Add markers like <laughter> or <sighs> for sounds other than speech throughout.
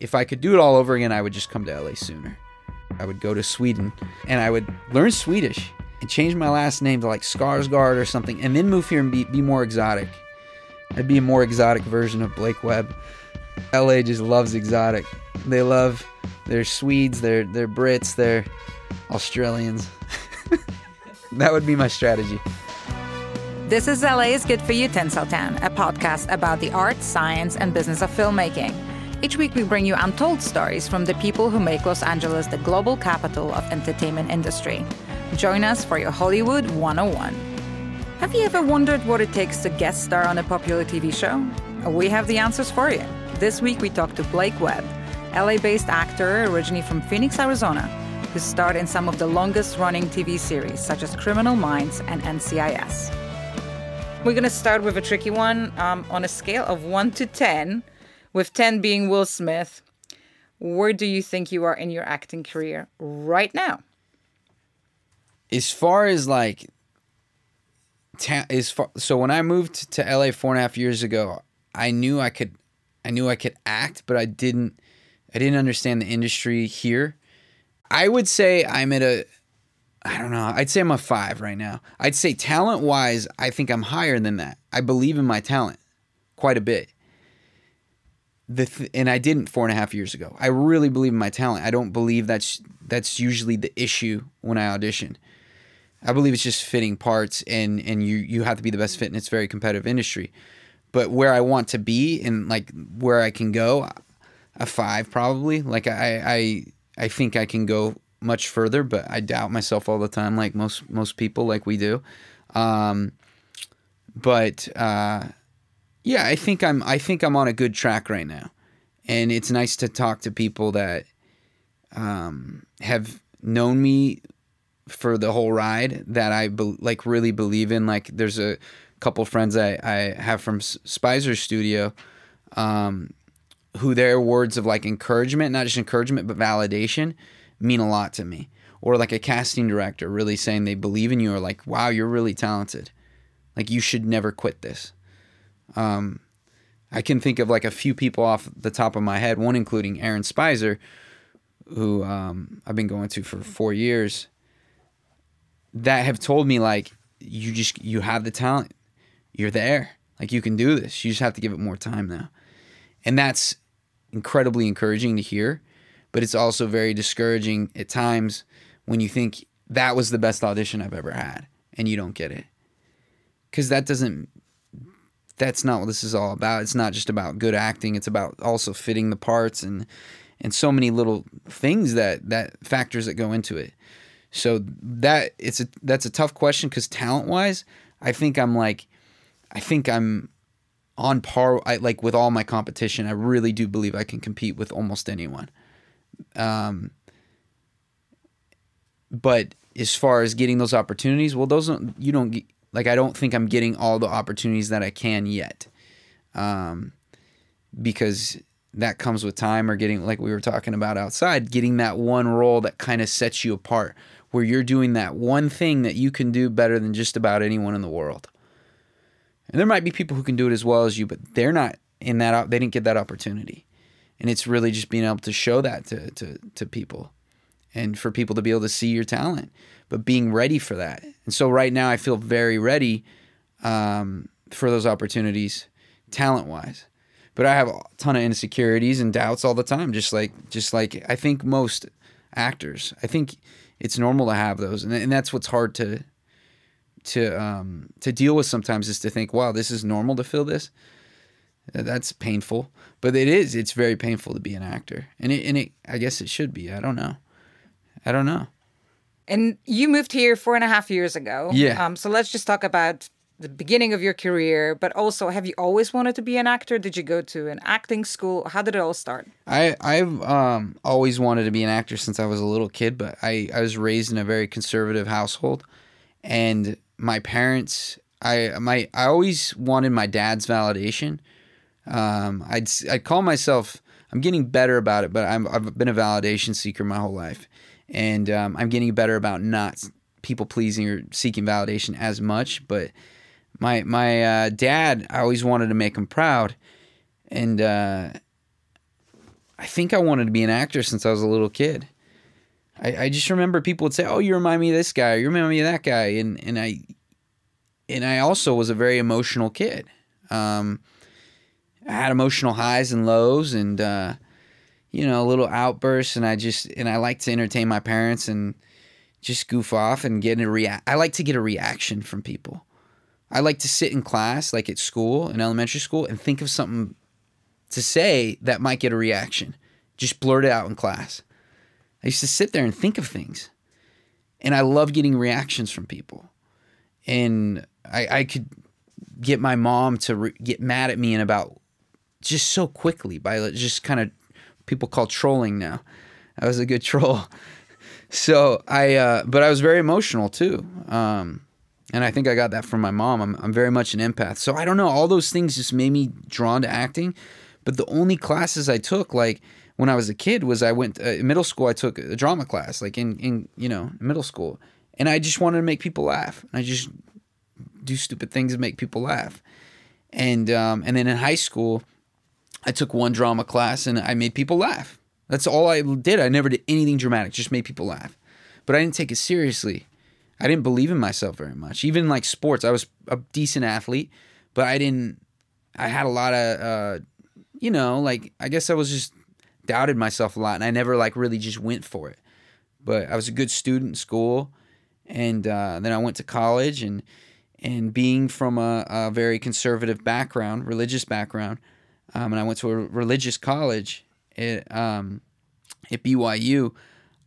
if I could do it all over again, I would just come to LA sooner. I would go to Sweden and I would learn Swedish and change my last name to like Skarsgård or something, and then move here and be, be more exotic. I'd be a more exotic version of Blake Webb. LA just loves exotic. They love they're Swedes, they're they're Brits, they're Australians. <laughs> that would be my strategy. This is LA is Good for You Tinseltown, a podcast about the art, science, and business of filmmaking. Each week we bring you untold stories from the people who make Los Angeles the global capital of entertainment industry. Join us for your Hollywood 101. Have you ever wondered what it takes to guest star on a popular TV show? We have the answers for you. This week we talked to Blake Webb, LA-based actor originally from Phoenix, Arizona, who starred in some of the longest-running TV series such as Criminal Minds and NCIS. We're going to start with a tricky one um, on a scale of 1 to 10, with 10 being Will Smith. Where do you think you are in your acting career right now? As far as like, ta- as far, so when I moved to LA four and a half years ago, I knew I could, I knew I could act, but I didn't, I didn't understand the industry here. I would say I'm at a I don't know. I'd say I'm a five right now. I'd say talent wise, I think I'm higher than that. I believe in my talent quite a bit. The th- and I didn't four and a half years ago. I really believe in my talent. I don't believe that's that's usually the issue when I audition. I believe it's just fitting parts, and and you you have to be the best fit, and it's very competitive industry. But where I want to be and like where I can go, a five probably. Like I I I think I can go much further, but I doubt myself all the time, like most most people, like we do. Um, but uh, yeah, I think I'm I think I'm on a good track right now, and it's nice to talk to people that um, have known me for the whole ride that I be- like really believe in. Like, there's a couple friends I, I have from Spicer Studio. Um, who their words of like encouragement, not just encouragement, but validation mean a lot to me. Or like a casting director really saying they believe in you or like, wow, you're really talented. Like you should never quit this. Um, I can think of like a few people off the top of my head, one including Aaron Spicer, who um, I've been going to for four years, that have told me like, you just, you have the talent. You're there. Like you can do this. You just have to give it more time now. And that's incredibly encouraging to hear, but it's also very discouraging at times when you think that was the best audition I've ever had and you don't get it. Cuz that doesn't that's not what this is all about. It's not just about good acting, it's about also fitting the parts and and so many little things that that factors that go into it. So that it's a that's a tough question cuz talent-wise, I think I'm like I think I'm on par I, like with all my competition i really do believe i can compete with almost anyone um, but as far as getting those opportunities well those don't, you don't get, like i don't think i'm getting all the opportunities that i can yet um, because that comes with time or getting like we were talking about outside getting that one role that kind of sets you apart where you're doing that one thing that you can do better than just about anyone in the world and there might be people who can do it as well as you, but they're not in that. They didn't get that opportunity, and it's really just being able to show that to to to people, and for people to be able to see your talent, but being ready for that. And so right now, I feel very ready um, for those opportunities, talent wise. But I have a ton of insecurities and doubts all the time, just like just like I think most actors. I think it's normal to have those, and, and that's what's hard to to um, to deal with sometimes is to think, wow, this is normal to feel this. That's painful, but it is. It's very painful to be an actor, and it and it. I guess it should be. I don't know. I don't know. And you moved here four and a half years ago. Yeah. Um. So let's just talk about the beginning of your career, but also have you always wanted to be an actor? Did you go to an acting school? How did it all start? I I've um always wanted to be an actor since I was a little kid, but I I was raised in a very conservative household, and my parents I my I always wanted my dad's validation. Um, I'd I'd call myself I'm getting better about it, but I'm I've been a validation seeker my whole life, and um, I'm getting better about not people pleasing or seeking validation as much. But my my uh, dad, I always wanted to make him proud, and uh, I think I wanted to be an actor since I was a little kid. I, I just remember people would say, "Oh, you remind me of this guy. You remind me of that guy," and and I and I also was a very emotional kid. Um, I had emotional highs and lows, and uh, you know, a little outbursts, and I just and I like to entertain my parents and just goof off and get a react. I like to get a reaction from people. I like to sit in class, like at school, in elementary school, and think of something to say that might get a reaction. Just blurt it out in class. I used to sit there and think of things. And I love getting reactions from people. And I, I could get my mom to re- get mad at me and about just so quickly by just kind of people call trolling now. I was a good <laughs> troll. So I, uh, but I was very emotional too. Um, and I think I got that from my mom. I'm, I'm very much an empath. So I don't know. All those things just made me drawn to acting. But the only classes I took, like when I was a kid, was I went uh, middle school. I took a drama class, like in in you know middle school, and I just wanted to make people laugh. I just do stupid things to make people laugh. And um, and then in high school, I took one drama class and I made people laugh. That's all I did. I never did anything dramatic, just made people laugh. But I didn't take it seriously. I didn't believe in myself very much. Even like sports, I was a decent athlete, but I didn't. I had a lot of, uh, you know, like I guess I was just doubted myself a lot, and I never like really just went for it. But I was a good student in school, and uh, then I went to college, and and being from a, a very conservative background, religious background, um, and I went to a religious college at um, at BYU.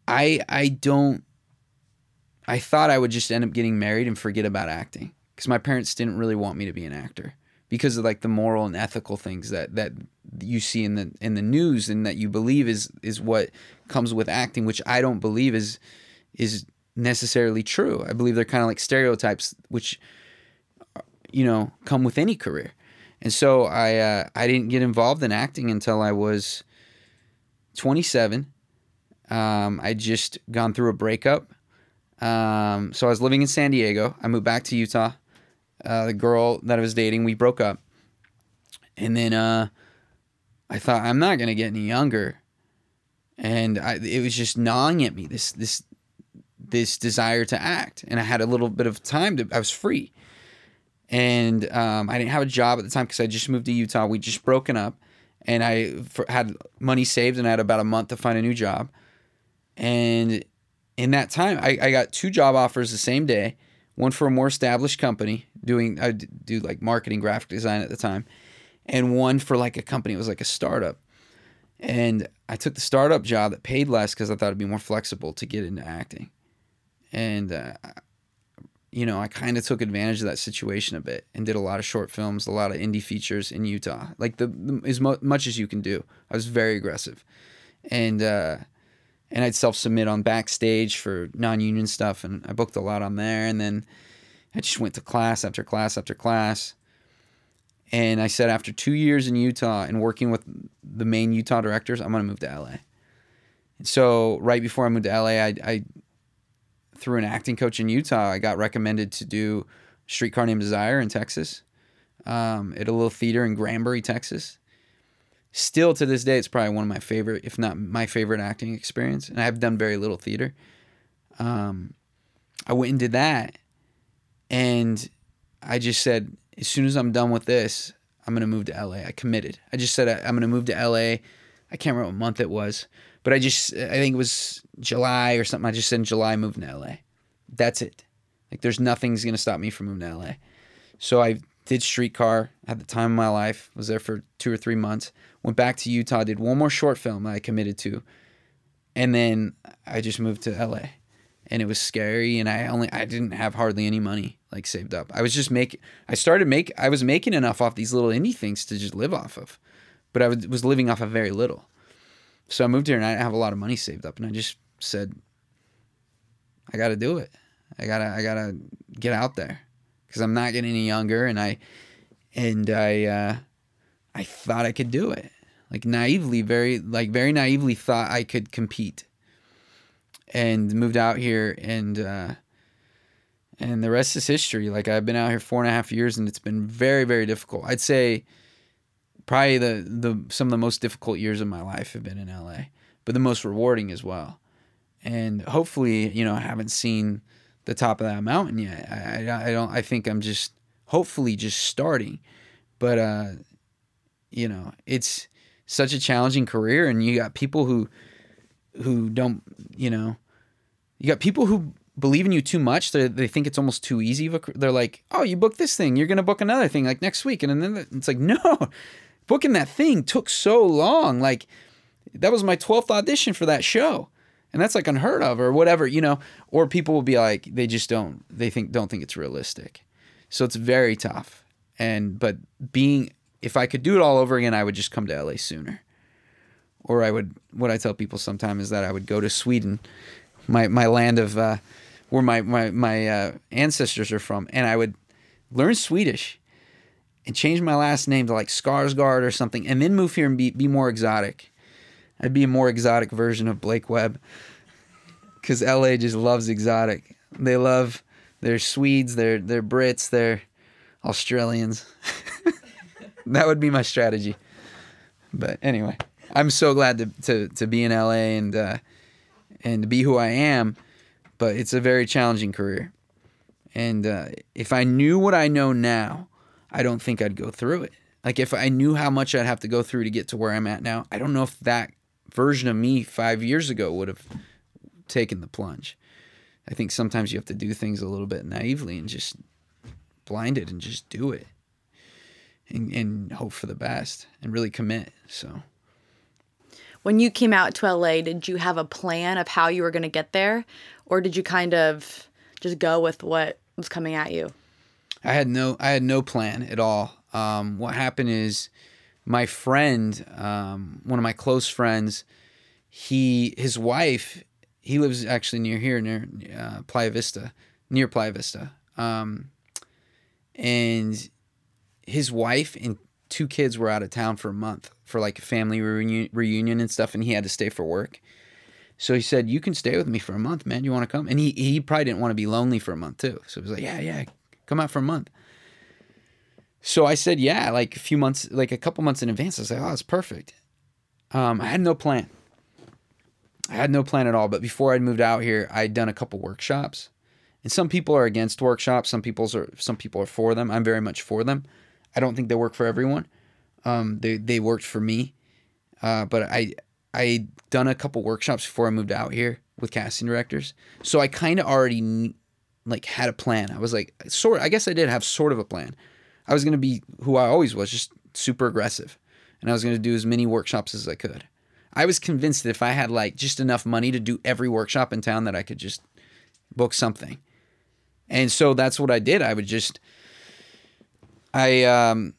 I I don't. I thought I would just end up getting married and forget about acting because my parents didn't really want me to be an actor because of like the moral and ethical things that that you see in the in the news and that you believe is is what comes with acting, which I don't believe is is necessarily true. I believe they're kind of like stereotypes, which you know come with any career. And so I uh, I didn't get involved in acting until I was 27. Um, I just gone through a breakup. Um, so I was living in San Diego. I moved back to Utah. Uh, the girl that I was dating, we broke up, and then uh, I thought I'm not gonna get any younger, and I, it was just gnawing at me this this this desire to act, and I had a little bit of time to. I was free, and um, I didn't have a job at the time because I just moved to Utah. We just broken up, and I had money saved, and I had about a month to find a new job. And in that time, I, I got two job offers the same day. One for a more established company doing I do like marketing, graphic design at the time, and one for like a company. It was like a startup, and I took the startup job that paid less because I thought it'd be more flexible to get into acting, and uh, you know, I kind of took advantage of that situation a bit and did a lot of short films, a lot of indie features in Utah, like the, the as mo- much as you can do. I was very aggressive, and uh, and I'd self submit on backstage for non union stuff, and I booked a lot on there, and then I just went to class after class after class, and I said after two years in Utah and working with the main Utah directors, I'm gonna move to LA. And so right before I moved to LA, I, I through an acting coach in Utah, I got recommended to do Streetcar Named Desire in Texas, um, at a little theater in Granbury, Texas. Still to this day, it's probably one of my favorite, if not my favorite acting experience. And I've done very little theater. Um, I went and did that, and I just said, as soon as I'm done with this, I'm gonna move to LA. I committed. I just said I'm gonna move to LA. I can't remember what month it was. But I just, I think it was July or something. I just said in July, moving to LA. That's it. Like, there's nothing's to stop me from moving to LA. So I did Streetcar at the time of my life, was there for two or three months, went back to Utah, did one more short film that I committed to. And then I just moved to LA. And it was scary, and I only I didn't have hardly any money like saved up. I was just making. I started make. I was making enough off these little indie things to just live off of, but I was living off of very little. So I moved here and I didn't have a lot of money saved up, and I just said, I got to do it. I gotta, I gotta get out there because I'm not getting any younger, and I, and I, uh, I thought I could do it. Like naively, very, like very naively thought I could compete, and moved out here, and uh, and the rest is history. Like I've been out here four and a half years, and it's been very, very difficult. I'd say probably the the some of the most difficult years of my life have been in LA, but the most rewarding as well. And hopefully, you know, I haven't seen the top of that mountain yet. I, I, I don't. I think I'm just hopefully just starting, but uh, you know, it's such a challenging career, and you got people who who don't, you know, you got people who believe in you too much. They they think it's almost too easy. They're like, oh, you booked this thing, you're gonna book another thing like next week, and then it's like, <laughs> no, booking that thing took so long. Like that was my twelfth audition for that show. And that's like unheard of or whatever you know? Or people will be like they just don't they think don't think it's realistic. So it's very tough. And but being if i could do it all over again i would just come to la sooner. Or i would what i tell people sometimes is that i would go to sweden my my land of uh, where my my, my uh, ancestors are from and i would learn swedish and change my last name to like skarsgård or something and then move here and be, be more exotic I'd be a more exotic version of Blake Webb. Because LA just loves exotic. They love they're Swedes, they're they're Brits, they're Australians. <laughs> that would be my strategy. But anyway, I'm so glad to to, to be in LA and uh, and to be who I am. But it's a very challenging career. And uh, if I knew what I know now, I don't think I'd go through it. Like if I knew how much I'd have to go through to get to where I'm at now, I don't know if that version of me five years ago would have taken the plunge. I think sometimes you have to do things a little bit naively and just blinded and just do it and, and hope for the best and really commit. So, when you came out to LA, did you have a plan of how you were going to get there, or did you kind of just go with what was coming at you? I had no, I had no plan at all. Um, what happened is my friend, um, one of my close friends, he his wife, he lives actually near here, near uh, Playa Vista, near Playa Vista, um, and his wife and two kids were out of town for a month for like a family reunion, reunion and stuff, and he had to stay for work. So he said, "You can stay with me for a month, man. You want to come?" And he he probably didn't want to be lonely for a month too. So he was like, "Yeah, yeah, come out for a month." So I said, yeah, like a few months, like a couple months in advance. I was like, oh, it's perfect. Um, I had no plan. I had no plan at all. But before I'd moved out here, I'd done a couple workshops. And some people are against workshops. Some people are some people are for them. I'm very much for them. I don't think they work for everyone. Um, they they worked for me, uh, but I I done a couple workshops before I moved out here with casting directors. So I kind of already like had a plan. I was like sort. I guess I did have sort of a plan. I was going to be who I always was, just super aggressive. And I was going to do as many workshops as I could. I was convinced that if I had like just enough money to do every workshop in town that I could just book something. And so that's what I did. I would just I um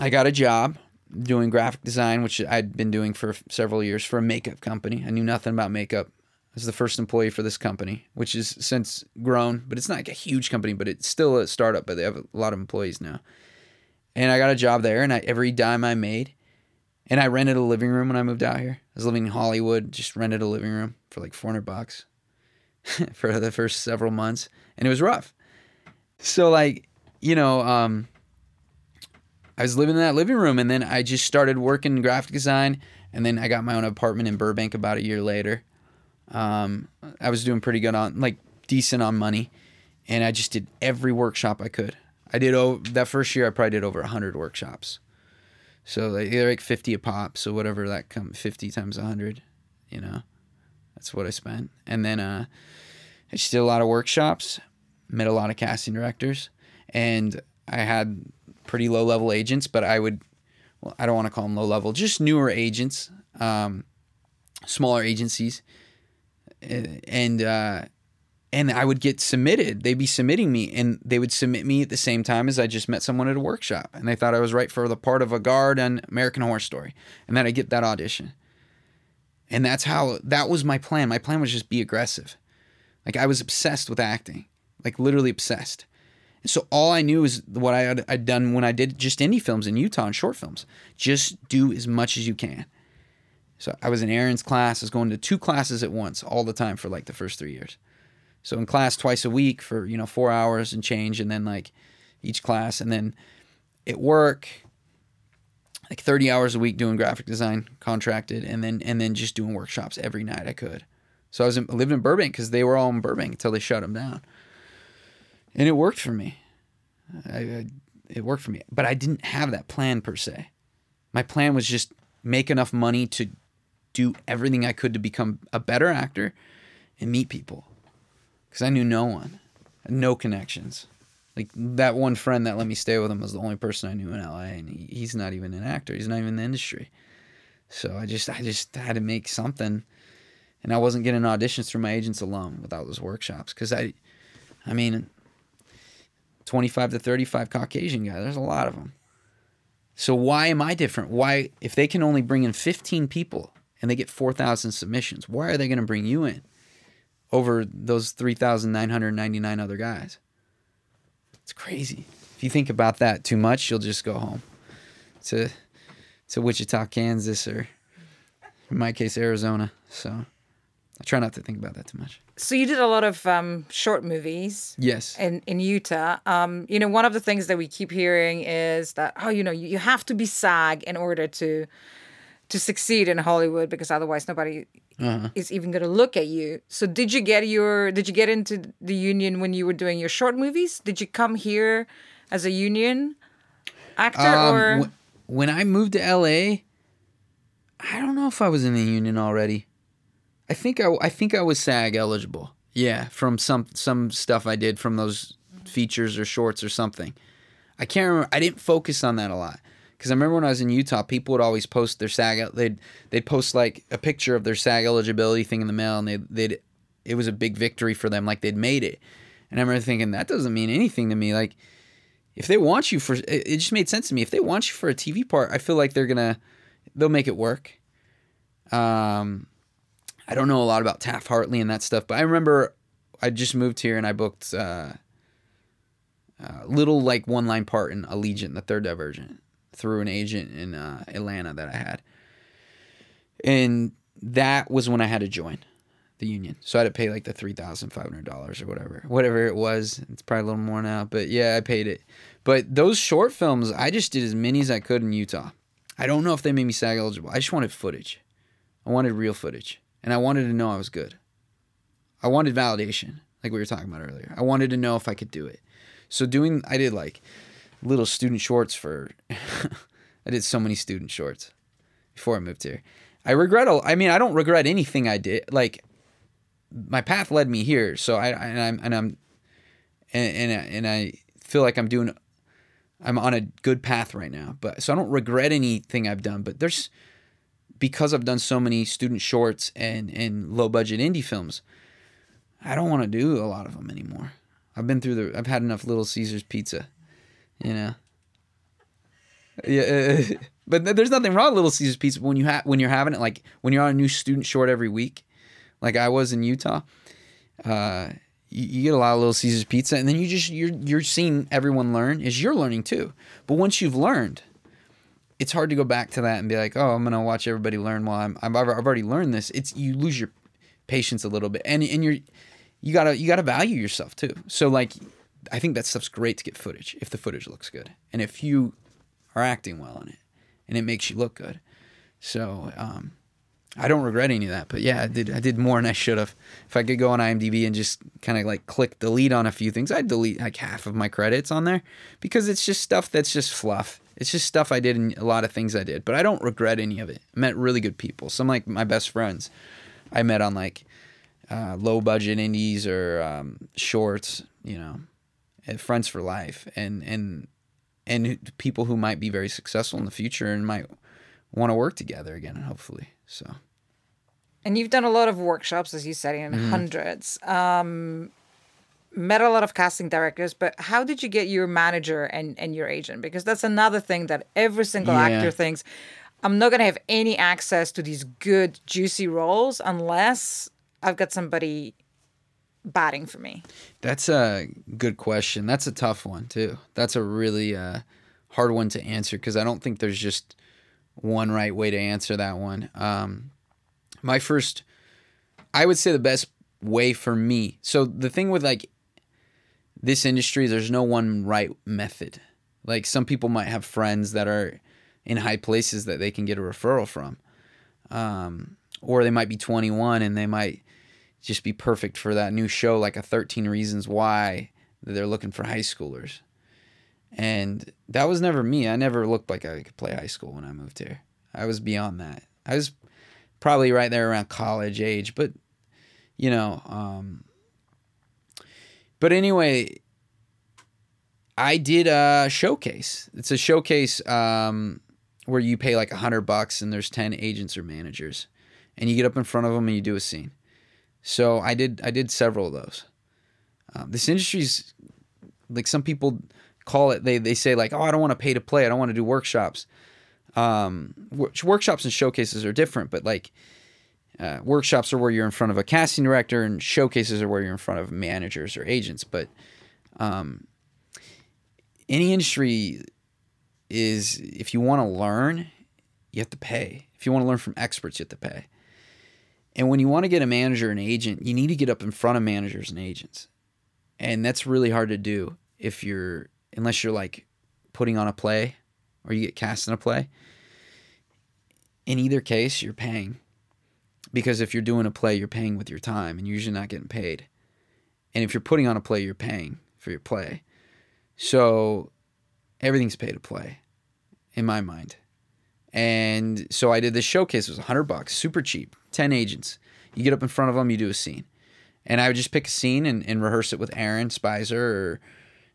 I got a job doing graphic design, which I'd been doing for several years for a makeup company. I knew nothing about makeup was the first employee for this company, which has since grown, but it's not like a huge company, but it's still a startup, but they have a lot of employees now. And I got a job there, and I, every dime I made, and I rented a living room when I moved out here. I was living in Hollywood, just rented a living room for like 400 bucks <laughs> for the first several months, and it was rough. So like, you know, um, I was living in that living room, and then I just started working in graphic design, and then I got my own apartment in Burbank about a year later um, I was doing pretty good on like decent on money, and I just did every workshop I could. I did oh that first year I probably did over hundred workshops, so like, they're like fifty a pop. So whatever that come fifty times hundred, you know, that's what I spent. And then uh, I just did a lot of workshops, met a lot of casting directors, and I had pretty low level agents, but I would, well, I don't want to call them low level, just newer agents, um, smaller agencies and uh, and I would get submitted. They'd be submitting me, and they would submit me at the same time as I just met someone at a workshop, and they thought I was right for the part of a guard on American Horror Story, and then I get that audition. And that's how that was my plan. My plan was just be aggressive. Like I was obsessed with acting, like literally obsessed. And so all I knew is what I had I'd done when I did just indie films in Utah and short films. Just do as much as you can. So I was in Aaron's class. I was going to two classes at once all the time for like the first three years. So in class twice a week for you know four hours and change, and then like each class, and then at work. like 30 hours a week doing graphic design contracted and then and then just doing workshops every night I could. So I was in, lived in Burbank because they were all in Burbank until they shut them down, and it worked for me. I, I, it worked for me, but I didn't have that plan per se. My plan was just make enough money to do everything I could to become a better actor and meet people, because I knew no one, no connections. Like that one friend that let me stay with him was the only person I knew in LA, and he, he's not even an actor. He's not even in the industry. So I just I just had to make something, and I wasn't getting auditions through my agents alone without those workshops because I, I mean, twenty five to thirty five Caucasian guys. There's a lot of them. So why am I different? Why if they can only bring in fifteen people and they get four thousand submissions, why are they going to bring you in over those three thousand nine hundred ninety nine other guys? It's crazy. If you think about that too much, you'll just go home to to Wichita, Kansas, or in my case, Arizona. So I try not to think about that too much. So you did a lot of um, short movies. Yes. In in Utah, um, you know, one of the things that we keep hearing is that oh, you know, you, you have to be SAG in order to to succeed in Hollywood because otherwise nobody Uh-huh. is even going to look at you. So did you get your did you get into the union when you were doing your short movies? Did you come here as a union actor Um, or wh- when I moved to LA, I don't know if I was in the union already. I think I, I think I was SAG eligible. Yeah, from some some stuff I did from those features or shorts or something. I can't remember. I didn't focus on that a lot because I remember when I was in Utah, people would always post their SAG. They'd they'd post like a picture of their SAG eligibility thing in the mail, and they they'd it was a big victory for them, like they'd made it. And I remember thinking that doesn't mean anything to me. Like if they want you for it just made sense to me. If they want you for a TV part, I feel like they're gonna they'll make it work. Um, I don't know a lot about Taft Hartley and that stuff, but I remember I just moved here and I booked uh, a little like one line part in Allegiant, the third divergent, through an agent in uh, Atlanta that I had, and that was when I had to join the union. So I had to pay like the three thousand five hundred dollars or whatever, whatever it was. It's probably a little more now, but yeah, I paid it. But those short films, I just did as many as I could in Utah. I don't know if they made me SAG eligible. I just wanted footage. I wanted real footage, and I wanted to know I was good. I wanted validation, like we were talking about earlier. I wanted to know if I could do it. So doing, I did like little student shorts for. <laughs> I did so many student shorts before I moved here. I regret. All, I mean, I don't regret anything I did. Like my path led me here, so I and I'm and I'm and and, I- and I feel like I'm doing. I'm on a good path right now, but so I don't regret anything I've done. But there's because I've done so many student shorts and and low budget indie films. I don't want to do a lot of them anymore. I've been through the. I've had enough Little Caesars pizza, you know. Yeah, <laughs> but there's nothing wrong with Little Caesars pizza when you have when you're having it like when you're on a new student short every week, like I was in Utah. Uh, you, you get a lot of Little Caesars pizza, and then you just you're you're seeing everyone learn is you're learning too. But once you've learned, it's hard to go back to that and be like, oh, I'm gonna watch everybody learn while I'm I've, I've already learned this. It's you lose your patience a little bit, and and you're you gotta you gotta value yourself too. So like, I think that stuff's great to get footage if the footage looks good, and if you are acting well in it, and it makes you look good. So um, I don't regret any of that. But yeah, I did I did more than I should have. If I could go on IMDb and just kind of like click delete on a few things, I'd delete like half of my credits on there because it's just stuff that's just fluff. It's just stuff I did and a lot of things I did, but I don't regret any of it. I met really good people. Some like my best friends I met on like uh, low budget indies or um, shorts, you know, friends for life, and and and people who might be very successful in the future and might want to work together again, hopefully. So And you've done a lot of workshops, as you said, in Mm-hmm. hundreds. Um, met a lot of casting directors, but how did you get your manager and, and your agent? Because that's another thing that every single Yeah. actor thinks. I'm not gonna have any access to these good, juicy roles unless I've got somebody batting for me. that's a good question. That's a tough one too. That's a really uh, hard one to answer because I don't think there's just one right way to answer that one. Um, my first, I would say the best way for me. So the thing with like this industry, there's no one right method. Like some people might have friends that are in high places that they can get a referral from. Um, or they might be 21 and they might just be perfect for that new show, like a 13 Reasons Why, that they're looking for high schoolers. And that was never me. I never looked like I could play high school when I moved here. I was beyond that. I was probably right there around college age, but you know, um, but anyway, I did a showcase. It's a showcase um, where you pay like a hundred bucks and there's ten agents or managers, and you get up in front of them and you do a scene. So I did. I did several of those. Um, this industry's like some people call it. They they say like, oh, I don't want to pay to play. I don't want to do workshops. Um, workshops and showcases are different, but like. Uh, workshops are where you're in front of a casting director, and showcases are where you're in front of managers or agents. But um, any industry is if you want to learn, you have to pay. If you want to learn from experts, you have to pay. And when you want to get a manager and agent, you need to get up in front of managers and agents. And that's really hard to do if you're unless you're like putting on a play or you get cast in a play. In either case, you're paying. Because if you're doing a play, you're paying with your time and you're usually not getting paid. And if you're putting on a play, you're paying for your play. So everything's pay to play in my mind. And so I did this showcase. It was 100 bucks, super cheap, 10 agents. You get up in front of them, you do a scene. And I would just pick a scene and, and rehearse it with Aaron Spicer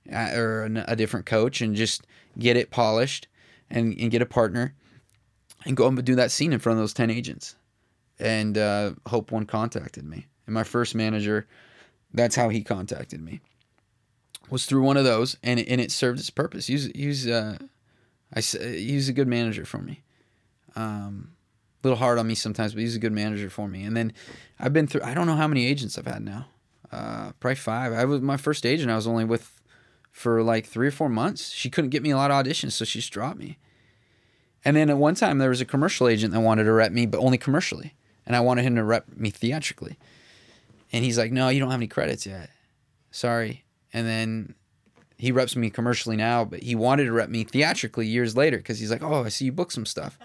or, uh, or a, different coach and just get it polished and, and get a partner and go and do that scene in front of those 10 agents. And uh, Hope One contacted me. And my first manager, that's how he contacted me was through one of those, and and it served its purpose. He was, he was, uh, I, he was a good manager for me. Um, a little hard on me sometimes, but he's a good manager for me. And then I've been through, I don't know how many agents I've had now. Uh, probably five. I was my first agent. I was only with for like three or four months. She couldn't get me a lot of auditions, so she just dropped me. And then at one time there was a commercial agent that wanted to rep me, but only commercially, and I wanted him to rep me theatrically. And he's like, "No, you don't have any credits yet. Sorry." and then he reps me commercially now, but he wanted to rep me theatrically years later because he's like, "Oh, I see you book some stuff."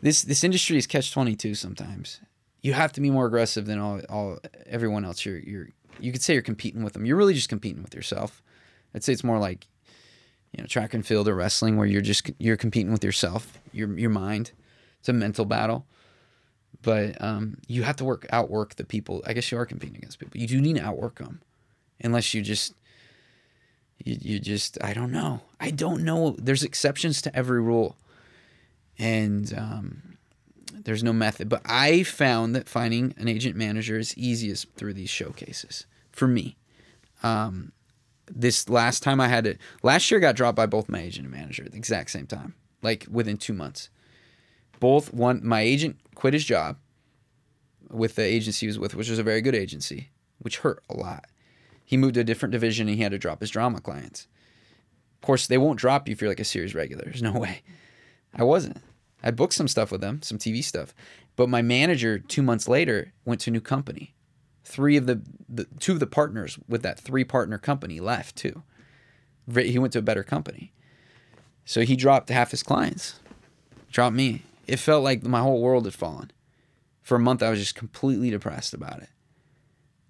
This this industry is catch twenty two sometimes. You have to be more aggressive than all, all everyone else. You're you're you could say you're competing with them. You're really just competing with yourself. I'd say it's more like you know track and field or wrestling where you're just you're competing with yourself, your your mind. It's a mental battle. But um, you have to work outwork the people. I guess you are competing against people. You do need to outwork them unless you just you, you just I don't know. I don't know. There's exceptions to every rule, and um, there's no method. But I found that finding an agent manager is easiest through these showcases for me. Um, this last time I had it, last year I got dropped by both my agent and manager at the exact same time, like within two months. Both one, my agent quit his job with the agency he was with, which was a very good agency, which hurt a lot he moved to a different division and he had to drop his drama clients. Of course, they won't drop you if you're like a series regular. There's no <laughs> way. I wasn't. I booked some stuff with them, some TV stuff. But my manager, two months later, went to a new company. Three of the, the two of the partners with that three partner company left too. He went to a better company. So he dropped half his clients, dropped me. It felt like my whole world had fallen. For a month, I was just completely depressed about it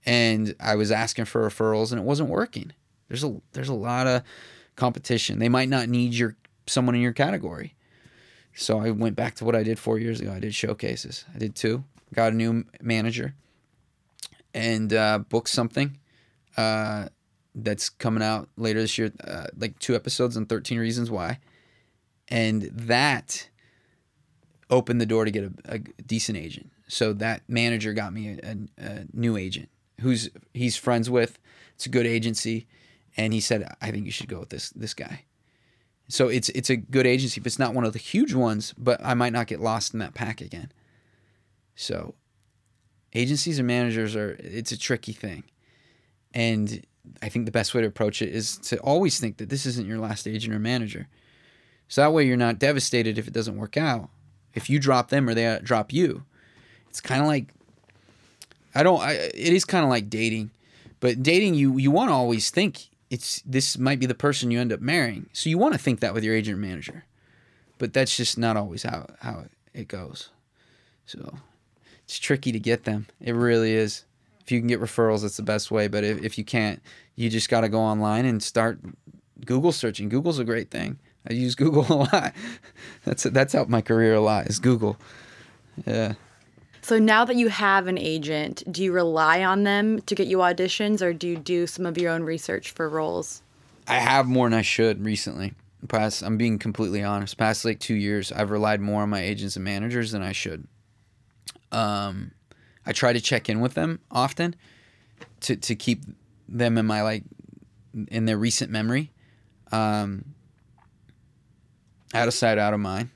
and I was asking for referrals and it wasn't working. There's a there's a lot of competition. They might not need your someone in your category. So I went back to what I did 4 years ago. I did showcases. I did two. Got a new manager and uh, booked something uh, that's coming out later this year, uh, like two episodes on 13 Reasons Why. And that opened the door to get a, a decent agent. So that manager got me a, a, a new agent who's he's friends with. It's a good agency, and he said, "I think you should go with this this guy." So it's it's a good agency, but it's not one of the huge ones. But I might not get lost in that pack again. So agencies and managers are it's a tricky thing, and I think the best way to approach it is to always think that this isn't your last agent or manager. So that way you're not devastated if it doesn't work out. If you drop them or they drop you, it's kind of like I don't. I, it is kind of like dating, but dating you you want to always think it's this might be the person you end up marrying. So you want to think that with your agent manager. but that's just not always how how it goes. So it's tricky to get them. It really is. If you can get referrals, that's the best way. But if, if you can't, you just got to go online and start Google searching. Google's a great thing. I use <laughs> Google a lot. That's that's helped my career a lot. Is Google. Yeah. So now that you have an agent, do you rely on them to get you auditions or do you do some of your own research for roles? I have more than I should recently. Past, I'm being completely honest. Past like two years, I've relied more on my agents and managers than I should. Um, I try to check in with them often to to keep them in my like in their recent memory. Um, out of sight, out of mind.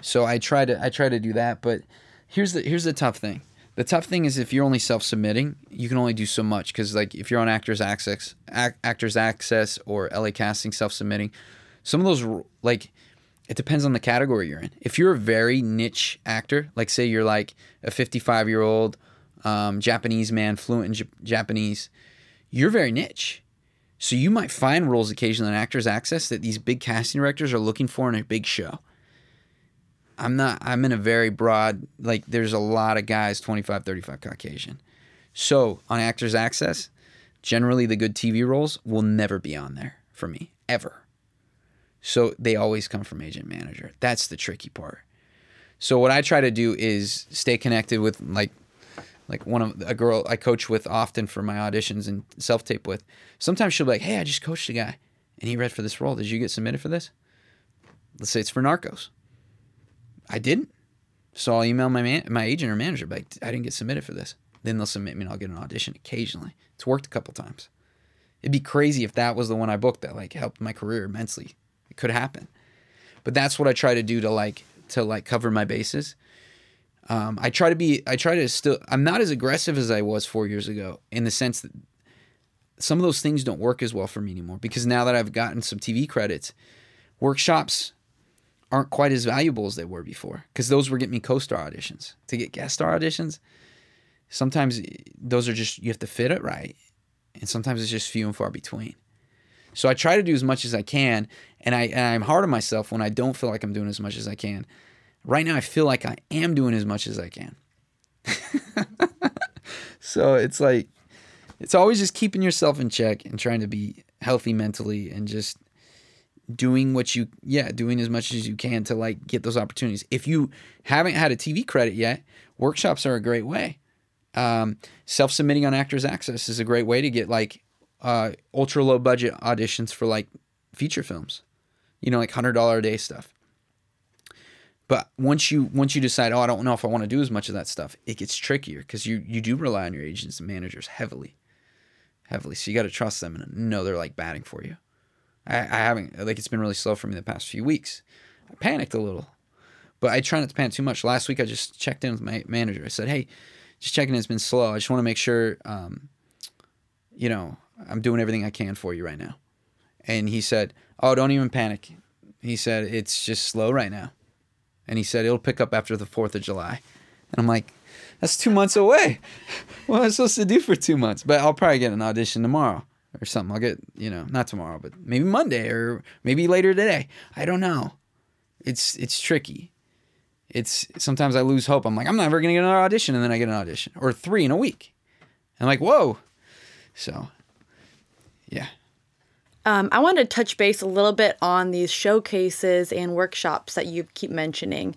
So I try to I try to do that, but here's the here's the tough thing. The tough thing is if you're only self-submitting, you can only do so much because like if you're on Actors Access, Ac- Actors Access or LA Casting self-submitting, some of those like it depends on the category you're in. If you're a very niche actor, like say you're like a 55 year old um, Japanese man fluent in J- Japanese, you're very niche. So you might find roles occasionally in Actors Access that these big casting directors are looking for in a big show. I'm not I'm in a very broad like there's a lot of guys 25 35 Caucasian. So on Actors Access, generally the good TV roles will never be on there for me ever. So they always come from agent manager. That's the tricky part. So what I try to do is stay connected with like like one of a girl I coach with often for my auditions and self tape with. Sometimes she'll be like, "Hey, I just coached a guy, and he read for this role. Did you get submitted for this?" Let's say it's for Narcos. I didn't, so I'll email my man, my agent or manager, like, "I didn't get submitted for this." Then they'll submit me, and I'll get an audition occasionally. It's worked a couple times. It'd be crazy if that was the one I booked that like helped my career immensely. It could happen, but that's what I try to do to like to like cover my bases. Um, I try to be, I try to still, I'm not as aggressive as I was four years ago in the sense that some of those things don't work as well for me anymore because now that I've gotten some TV credits, workshops aren't quite as valuable as they were before because those were getting me co-star auditions. To get guest star auditions, sometimes those are just, you have to fit it right. And sometimes it's just few and far between. So I try to do as much as I can, and I and I'm hard on myself when I don't feel like I'm doing as much as I can. Right now, I feel like I am doing as much as I can. <laughs> so it's like it's always just keeping yourself in check and trying to be healthy mentally and just doing what you yeah doing as much as you can to like get those opportunities. If you haven't had a tv credit yet workshops are a great way. Um, self-submitting on actors access is a great way to get like uh, ultra low budget auditions for like feature films you know like $100 a day stuff. But once you once you decide oh i don't know if i want to do as much of that stuff it gets trickier because you you do rely on your agents and managers heavily heavily. So you got to trust them and know they're like batting for you I, I haven't like it's been really slow for me the past few weeks. I panicked a little but i try not to panic too much. Last week i just checked in with my manager. I said hey just checking in. It's been slow. I just want to make sure um, you know i'm doing everything i can for you right now. And he said oh don't even panic. He said it's just slow right now. And he said it'll pick up after the 4th of July. And I'm like, that's two months away. <laughs> What am I supposed to do for two months? But I'll probably get an audition tomorrow or something. I'll get, you know, not tomorrow, but maybe Monday or maybe later today. I don't know. It's it's tricky. It's sometimes I lose hope. I'm like, I'm never gonna get another audition, and then I get an audition or three in a week. I'm like, whoa. So, yeah. Um, I want to touch base a little bit on these showcases and workshops that you keep mentioning.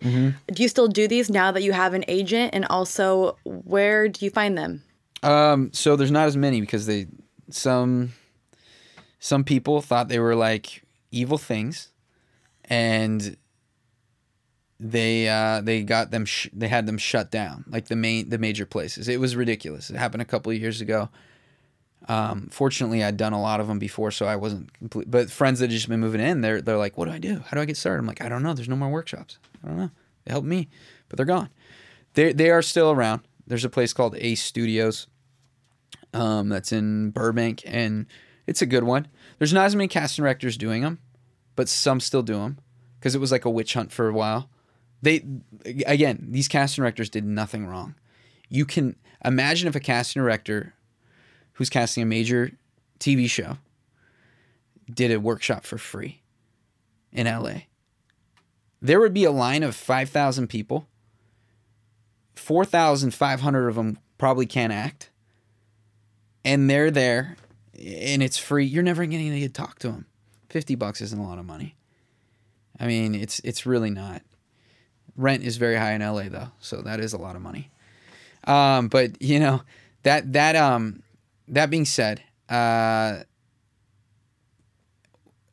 Do you still do these now that you have an agent? And also, where do you find them? Um, so there's not as many because they some some people thought they were like evil things, and they uh, they got them sh- they had them shut down like the main the major places. It was ridiculous. It happened a couple of years ago. Um, fortunately, I'd done a lot of them before, so I wasn't complete. But friends that just been moving in, they're they're like, "What do I do? How do I get started?" I'm like, "I don't know. There's no more workshops. I don't know. They helped me, but they're gone. They they are still around. There's a place called Ace Studios, um, that's in Burbank, and it's a good one. There's not as many casting directors doing them, but some still do them because it was like a witch hunt for a while. They again, these casting directors did nothing wrong. You can imagine if a casting director who's casting a major TV show did a workshop for free in LA. there would be a line of 5,000 people. 4,500 of them probably can't act. And they're there and it's free. You're never getting to talk to them. 50 bucks isn't a lot of money. I mean, it's it's really not. Rent is very high in LA though, so that is a lot of money. Um, but you know, that that um that being said, uh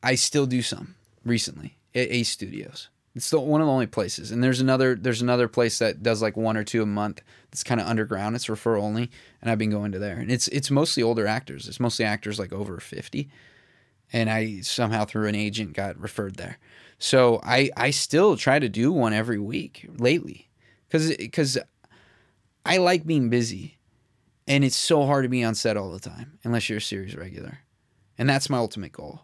I still do some recently at Ace Studios. It's still one of the only places, and there's another there's another place that does like one or two a month. That's kind of underground. It's referral only, and I've been going to there. And it's it's mostly older actors. It's mostly actors like over fifty, and I somehow through an agent got referred there. So I I still try to do one every week lately, because because I like being busy, and it's so hard to be on set all the time unless you're a series regular, and that's my ultimate goal.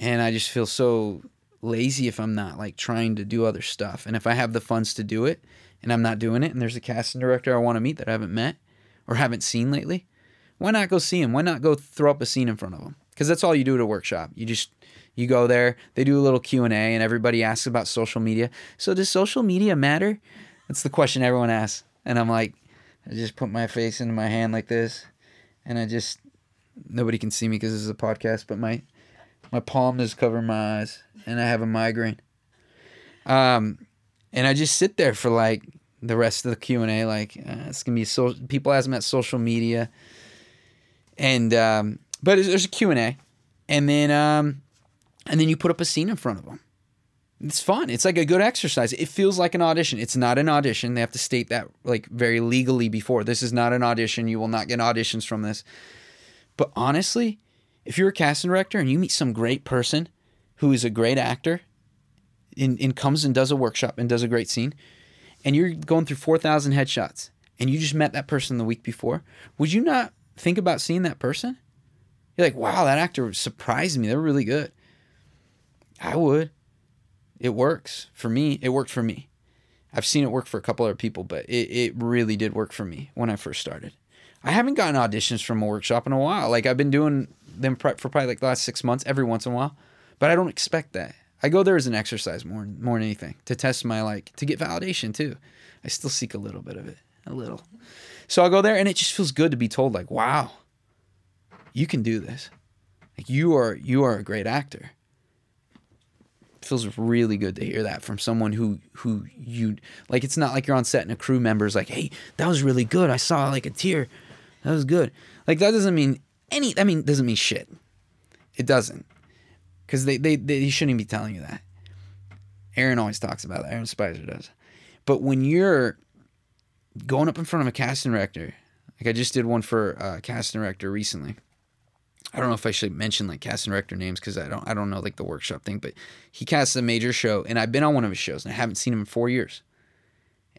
And I just feel so lazy if I'm not like trying to do other stuff. And if I have the funds to do it and I'm not doing it and there's a casting director I want to meet that I haven't met or haven't seen lately, why not go see him? Why not go throw up a scene in front of him? Because that's all you do at a workshop. You just you go there, they do a little Q&A and everybody asks about social media. So does social media matter? That's the question everyone asks. And I'm like I just put my face into my hand like this and I just nobody can see me because this is a podcast, but my my palm is covering my eyes, and I have a migraine. Um, and I just sit there for like the rest of the Q and A. Like uh, it's gonna be so people ask me at social media, and um, but there's a Q and A, and then um, and then you put up a scene in front of them. It's fun. It's like a good exercise. It feels like an audition. It's not an audition. They have to state that like very legally before. This is not an audition. You will not get auditions from this. But honestly, if you're a casting director and you meet some great person who is a great actor and, and comes and does a workshop and does a great scene, and you're going through 4,000 headshots and you just met that person the week before, would you not think about seeing that person? You're like, wow, that actor surprised me. They're really good. I would. It works for me. It worked for me. I've seen it work for a couple other people, but it, it really did work for me when I first started. I haven't gotten auditions from a workshop in a while. Like I've been doing them for probably like the last six months every once in a while, but I don't expect that. I go there as an exercise more more than anything to test my like to get validation too. I still seek a little bit of it, a little. So I go there and it just feels good to be told like, wow, you can do this. Like you are you are a great actor. It feels really good to hear that from someone who who you like. It's not like you're on set and a crew member's like, hey, that was really good. I saw like a tear. That was good. Like that doesn't mean any. I mean, doesn't mean shit. It doesn't, because they, they they shouldn't be telling you that. Aaron always talks about that. Aaron Spicer does. But when you're going up in front of a casting director, like I just did one for a casting director recently. I don't know if I should mention like casting director names because I don't I don't know like the workshop thing, but he casts a major show and I've been on one of his shows and I haven't seen him in four years.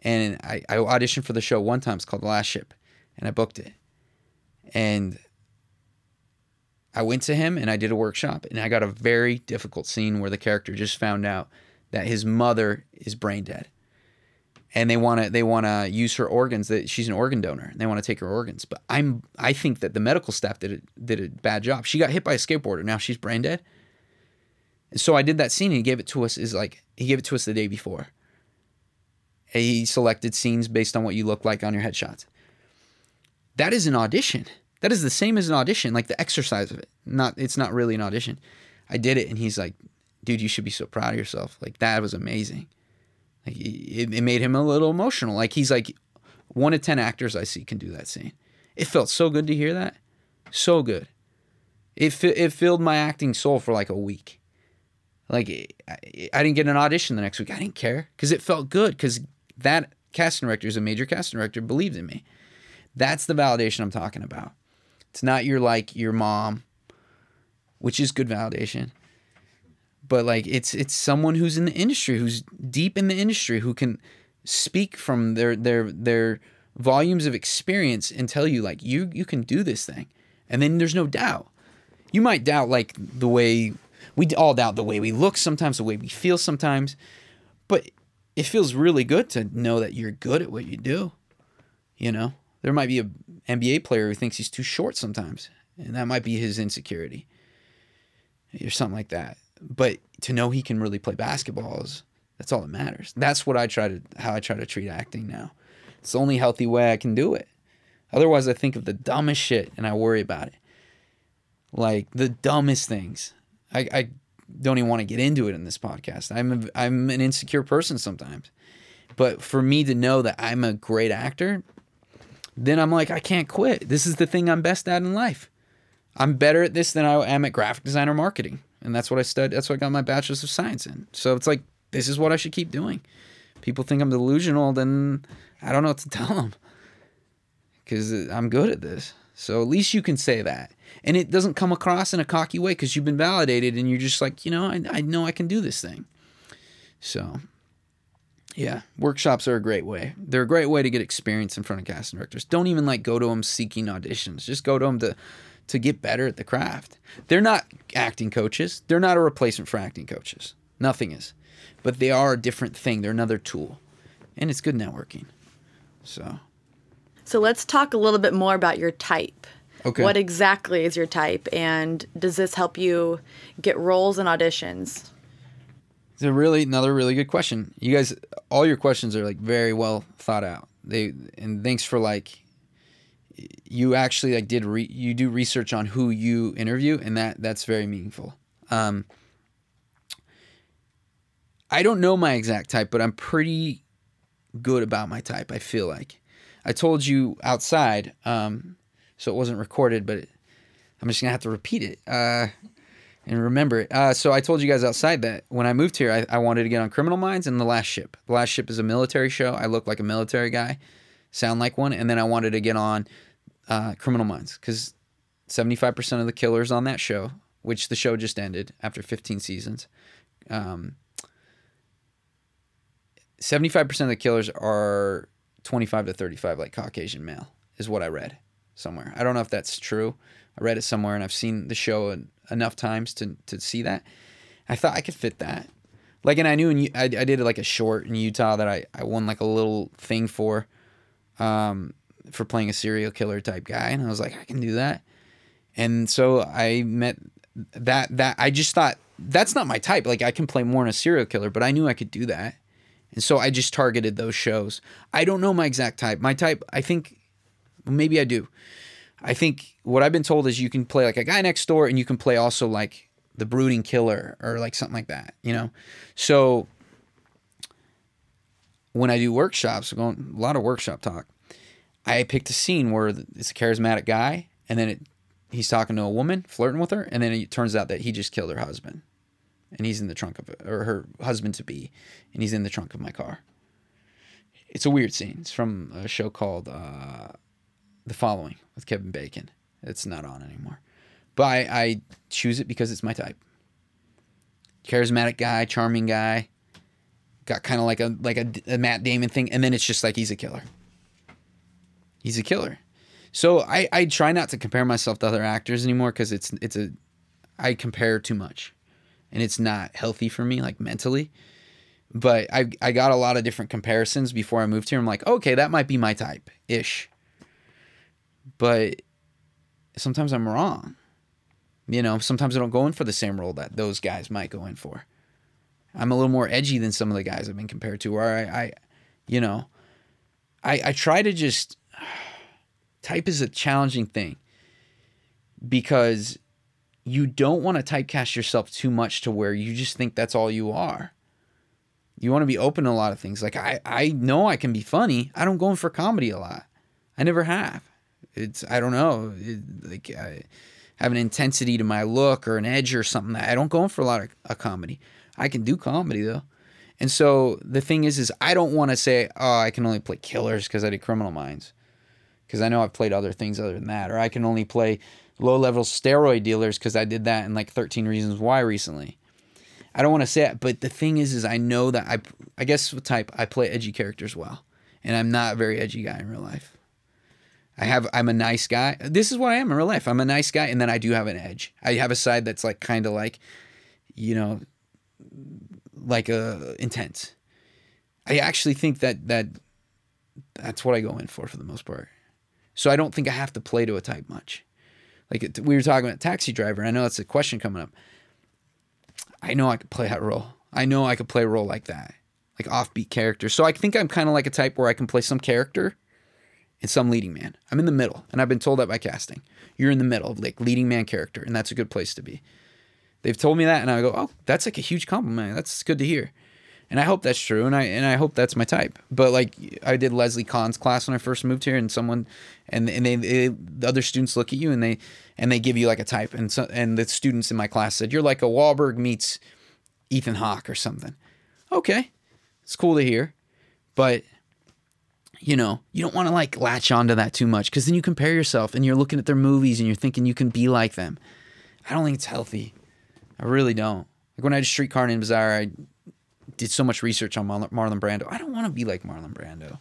And I, I auditioned for the show one time. It's called The Last Ship, and I booked it. And I went to him and I did a workshop and I got a very difficult scene where the character just found out that his mother is brain dead. And they want to they want to use her organs that she's an organ donor. And they want to take her organs. But I'm I think that the medical staff did a, did a bad job. She got hit by a skateboarder. Now she's brain dead. And so I did that scene and he gave it to us is like he gave it to us the day before. He selected scenes based on what you look like on your headshots. That is an audition. That is the same as an audition, like the exercise of it. Not it's not really an audition. I did it, and he's like, "Dude, you should be so proud of yourself. Like that was amazing." Like it, it made him a little emotional. Like he's like, one of ten actors I see can do that scene. It felt so good to hear that, so good. It it filled my acting soul for like a week. Like I, I didn't get an audition the next week. I didn't care because it felt good because that casting director is a major casting director believed in me. That's the validation I'm talking about. It's not your like your mom, which is good validation. But like it's it's someone who's in the industry, who's deep in the industry, who can speak from their their their volumes of experience and tell you like you you can do this thing. And then there's no doubt. You might doubt like the way we all doubt the way we look sometimes, the way we feel sometimes, but it feels really good to know that you're good at what you do. You know? There might be a NBA player who thinks he's too short sometimes, and that might be his insecurity or something like that. But to know he can really play basketball is That's all that matters. That's what I try to how I try to treat acting now. It's the only healthy way I can do it. Otherwise, I think of the dumbest shit and I worry about it. Like the dumbest things. I, I don't even want to get into it in this podcast. I'm a, I'm an insecure person sometimes. But for me to know that I'm a great actor, then I'm like, I can't quit. This is the thing I'm best at in life. I'm better at this than I am at graphic design or marketing. And that's what I studied. That's what I got my bachelor's of science in. So it's like, this is what I should keep doing. People think I'm delusional, then I don't know what to <laughs> tell them because I'm good at this. So at least you can say that. And it doesn't come across in a cocky way because you've been validated and you're just like, you know, I, I know I can do this thing. So, yeah, workshops are a great way. They're a great way to get experience in front of casting directors. Don't even like go to them seeking auditions. Just go to them to to get better at the craft. They're not acting coaches. They're not a replacement for acting coaches. Nothing is. But they are a different thing. They're another tool. And it's good networking. So, So let's talk a little bit more about your type. Okay. What exactly is your type, and does this help you get roles and auditions? It's a really another really good question. You guys, all your questions are like very well thought out. They and thanks for like you actually like did re, you do research on who you interview, and that that's very meaningful. Um, I don't know my exact type, but I'm pretty good about my type. I feel like I told you outside, um, so it wasn't recorded, but I'm just gonna have to repeat it. Uh, and remember it. Uh, so I told you guys outside that when I moved here, I, I wanted to get on Criminal Minds and The Last Ship. The Last Ship is a military show. I look like a military guy, sound like one, and then I wanted to get on uh, Criminal Minds because 75% of the killers on that show, which the show just ended after 15 seasons, um, 75% of the killers are 25 to 35, like Caucasian male, is what I read somewhere. I don't know if that's true. I read it somewhere and I've seen the show enough times to, to see that. I thought I could fit that. Like, and I knew in, I did like a short in Utah that I, I won like a little thing for, um, for playing a serial killer type guy. And I was like, I can do that. And so I met that, that I just thought that's not my type. Like I can play more in a serial killer, but I knew I could do that. And so I just targeted those shows. I don't know my exact type. My type, I think, maybe I do. I think what I've been told is you can play like a guy next door and you can play also like the brooding killer or like something like that, you know? So when I do workshops, going a lot of workshop talk. I picked a scene where it's a charismatic guy and then it, he's talking to a woman, flirting with her, and then it turns out that he just killed her husband. And he's in the trunk of or her husband to be, and he's in the trunk of my car. It's a weird scene. It's from a show called uh, The Following with Kevin Bacon. It's not on anymore. But I, I choose it because it's my type. Charismatic guy, charming guy. Got kind of like a like a, a Matt Damon thing, and then it's just like he's a killer. He's a killer. So I, I try not to compare myself to other actors anymore because it's it's a I compare too much, and it's not healthy for me like mentally. But I I got a lot of different comparisons before I moved here. I'm like, okay, that might be my type ish. But sometimes I'm wrong. You know, sometimes I don't go in for the same role that those guys might go in for. I'm a little more edgy than some of the guys I've been compared to. Where I, I you know, I I try to just <sighs> type is a challenging thing because you don't want to typecast yourself too much to where you just think that's all you are. You want to be open to a lot of things. Like I, I know I can be funny. I don't go in for comedy a lot. I never have. It's I don't know. It, like I have an intensity to my look or an edge or something I don't go in for a lot of a comedy. I can do comedy though. And so the thing is, is I don't want to say, oh, I can only play killers because I did Criminal Minds, because I know I've played other things other than that, or I can only play low level steroid dealers because I did that in like 13 Reasons Why recently. I don't want to say it, but the thing is, is I know that I, I guess with type I play edgy characters well, and I'm not a very edgy guy in real life. I have I'm a nice guy. This is what I am in real life. I'm a nice guy, and then I do have an edge. I have a side that's like kind of like, you know, like a intense. I actually think that that that's what I go in for for the most part. So I don't think I have to play to a type much. Like it, we were talking about taxi driver. I know that's a question coming up. I know I could play that role. I know I could play a role like that. like offbeat character. So I think I'm kind of like a type where I can play some character and some leading man. I'm in the middle, and I've been told that by casting. You're in the middle of like leading man character, and that's a good place to be. They've told me that, and I go, oh, that's like a huge compliment. That's good to hear, and I hope that's true, and I and I hope that's my type. But like I did Leslie Kahn's class when I first moved here, and someone, and and they, they the other students look at you and they and they give you like a type, and so and the students in my class said you're like a Wahlberg meets Ethan Hawke or something. Okay, it's cool to hear, but you know, you don't want to like latch onto that too much because then you compare yourself and you're looking at their movies and you're thinking you can be like them. I don't think it's healthy. I really don't. Like when I did Streetcar Named Desire, I did so much research on Marlon, Brando. I don't want to be like Marlon Brando.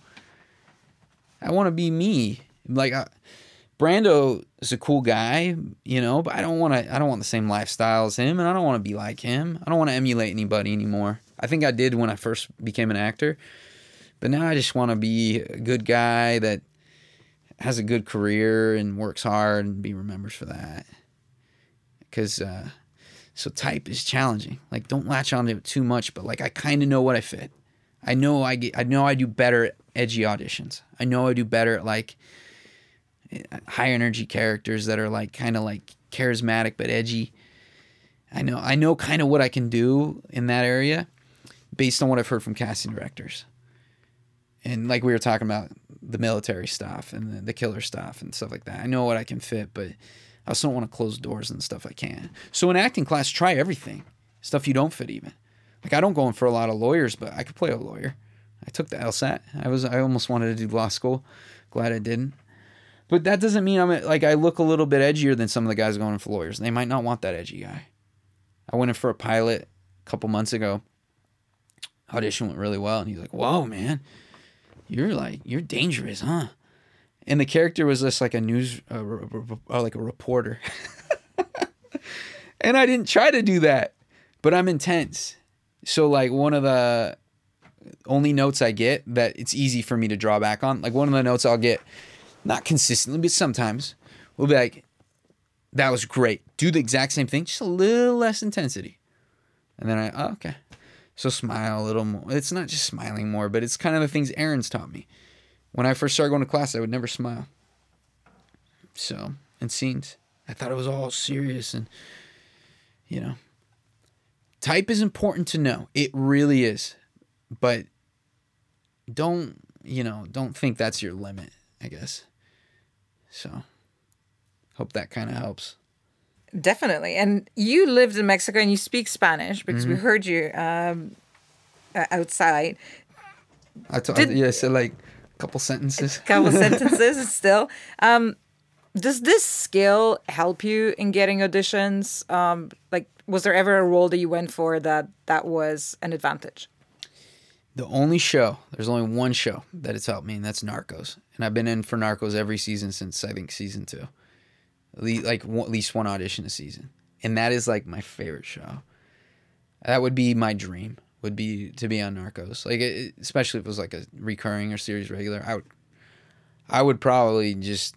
I want to be me. Like I, Brando is a cool guy, you know, but I don't want to. I don't want the same lifestyle as him, and I don't want to be like him. I don't want to emulate anybody anymore. I think I did when I first became an actor, but now I just want to be a good guy that has a good career and works hard and be remembered for that. Because uh, so type is challenging. Like don't latch onto it too much, but like I kind of know what I fit. I know I get. I know I do better at edgy auditions. I know I do better at like high energy characters that are like kind of like charismatic but edgy. I know I know kind of what I can do in that area based on what I've heard from casting directors. And like we were talking about the military stuff and the, the killer stuff and stuff like that. I know what I can fit, but I also don't want to close doors and stuff I can. So in acting class, try everything. Stuff you don't fit even. Like I don't go in for a lot of lawyers, but I could play a lawyer. I took the LSAT. I was I almost wanted to do law school. Glad I didn't. But that doesn't mean I'm like I look a little bit edgier than some of the guys going in for lawyers. They might not want that edgy guy. I went in for a pilot a couple months ago. Audition went really well, and he's like, "Whoa, man, you're like you're dangerous, huh?" And the character was just like a news, uh, like a reporter. <laughs> and I didn't try to do that, but I'm intense. So like one of the only notes I get that it's easy for me to draw back on, like one of the notes I'll get, not consistently, but sometimes, will be like, "That was great." Do the exact same thing, just a little less intensity, and then I, oh, okay. So smile a little more. It's not just smiling more, but it's kind of the things Aaron's taught me. When I first started going to class, I would never smile. So, in scenes, I thought it was all serious and, you know, type is important to know. It really is. But don't, you know, don't think that's your limit, I guess. So, hope that kind of helps. Definitely. And you lived in Mexico and you speak Spanish because we heard you um, outside. I t- Did- yeah, I said like a couple sentences. <laughs> couple sentences still. Um, does this skill help you in getting auditions? Um, like, was there ever a role that you went for that that was an advantage? The only show, there's only one show that it's helped me, and that's Narcos. And I've been in for Narcos every season since I think season two. Like at least one audition a season, and that is like my favorite show. That would be my dream. Would be to be on Narcos, like especially if it was like a recurring or series regular. I would, I would probably just.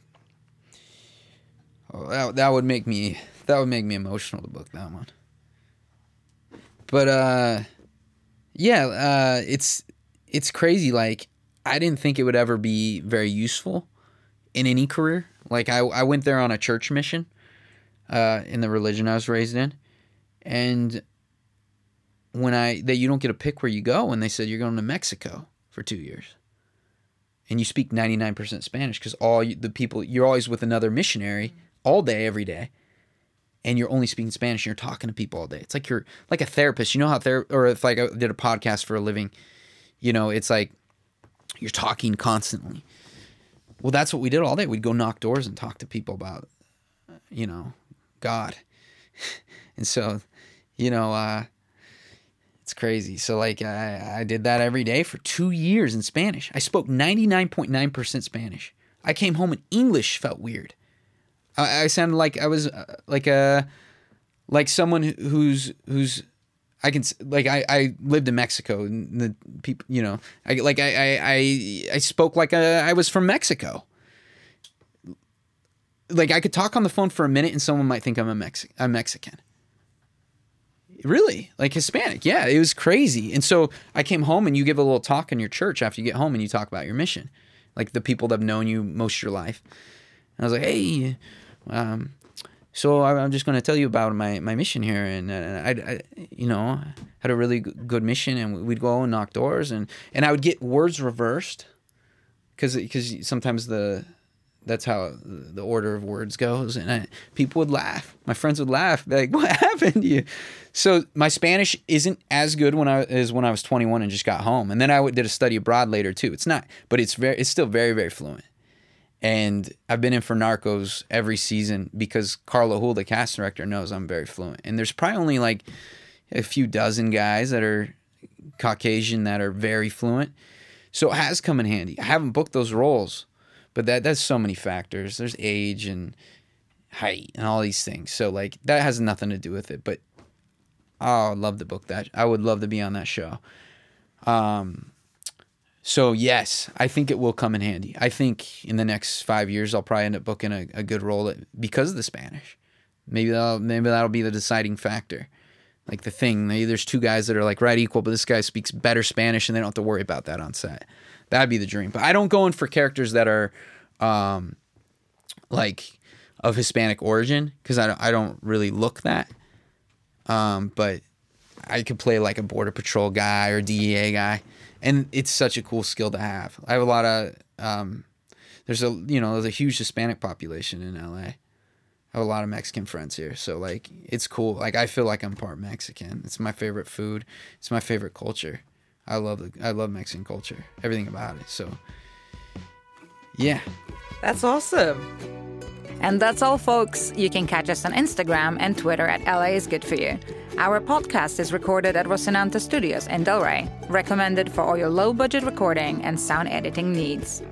Oh, that that would make me that would make me emotional to book that one. But uh, yeah, uh, it's it's crazy. Like I didn't think it would ever be very useful in any career. Like I I went there on a church mission, uh, in the religion I was raised in, and when I that you don't get to pick where you go, and they said you're going to Mexico for two years, and you speak ninety nine percent Spanish because all you, the people you're always with another missionary all day every day and you're only speaking Spanish and you're talking to people all day. It's like you're like a therapist. You know how ther or if like I did a podcast for a living, you know, it's like you're talking constantly. Well, that's what we did all day. We'd go knock doors and talk to people about, you know, God. <laughs> and so, you know, uh, it's crazy. So like I, I did that every day for two years in Spanish. I spoke 99.9% Spanish. I came home and English felt weird. I, I sounded like I was uh, like a like someone who's who's I can like I, I lived in Mexico and the people you know I like I I I, spoke like a, I was from Mexico. Like I could talk on the phone for a minute and someone might think I'm a Mexi- a Mexican. Really? Like Hispanic. Yeah, it was crazy. And so I came home and you give a little talk in your church after you get home and you talk about your mission. Like the people that have known you most of your life. And I was like, hey, um, so I'm just going to tell you about my, my mission here. And I, you know, had a really good mission and we'd go and knock doors and, and I would get words reversed because because sometimes the that's how the order of words goes and I, people would laugh. My friends would laugh like <laughs> what happened to you? So my spanish isn't as good when i as when i was 21 and just got home and then i did a study abroad later too. It's not but it's very it's still very very fluent and i've been in for narcos every season because Carla Hool, the cast director knows i'm very fluent and there's probably only like a few dozen guys that are caucasian that are very fluent so it has come in handy i haven't booked those roles but that that's so many factors. There's age and height and all these things. So like that has nothing to do with it. But oh, I'd love to book that. I would love to be on that show. Um, so yes, I think it will come in handy. I think in the next five years I'll probably end up booking a, a good role because of the Spanish. Maybe that'll maybe that'll be the deciding factor. Like the thing, maybe there's two guys that are like right equal, but this guy speaks better Spanish and they don't have to worry about that on set. That'd be the dream. But I don't go in for characters that are um, like of Hispanic origin because I don't, I don't really look that. Um, but I could play like a border patrol guy or DEA guy, and it's such a cool skill to have. I have a lot of um, there's a you know there's a huge Hispanic population in LA. I have a lot of Mexican friends here, so like it's cool. Like I feel like I'm part Mexican. It's my favorite food. It's my favorite culture. I love the I love Mexican culture, everything about it. So, yeah, that's awesome. And that's all, folks. You can catch us on Instagram and Twitter at LA is Good For You. Our podcast is recorded at Rosinante Studios in Delray, recommended for all your low budget recording and sound editing needs.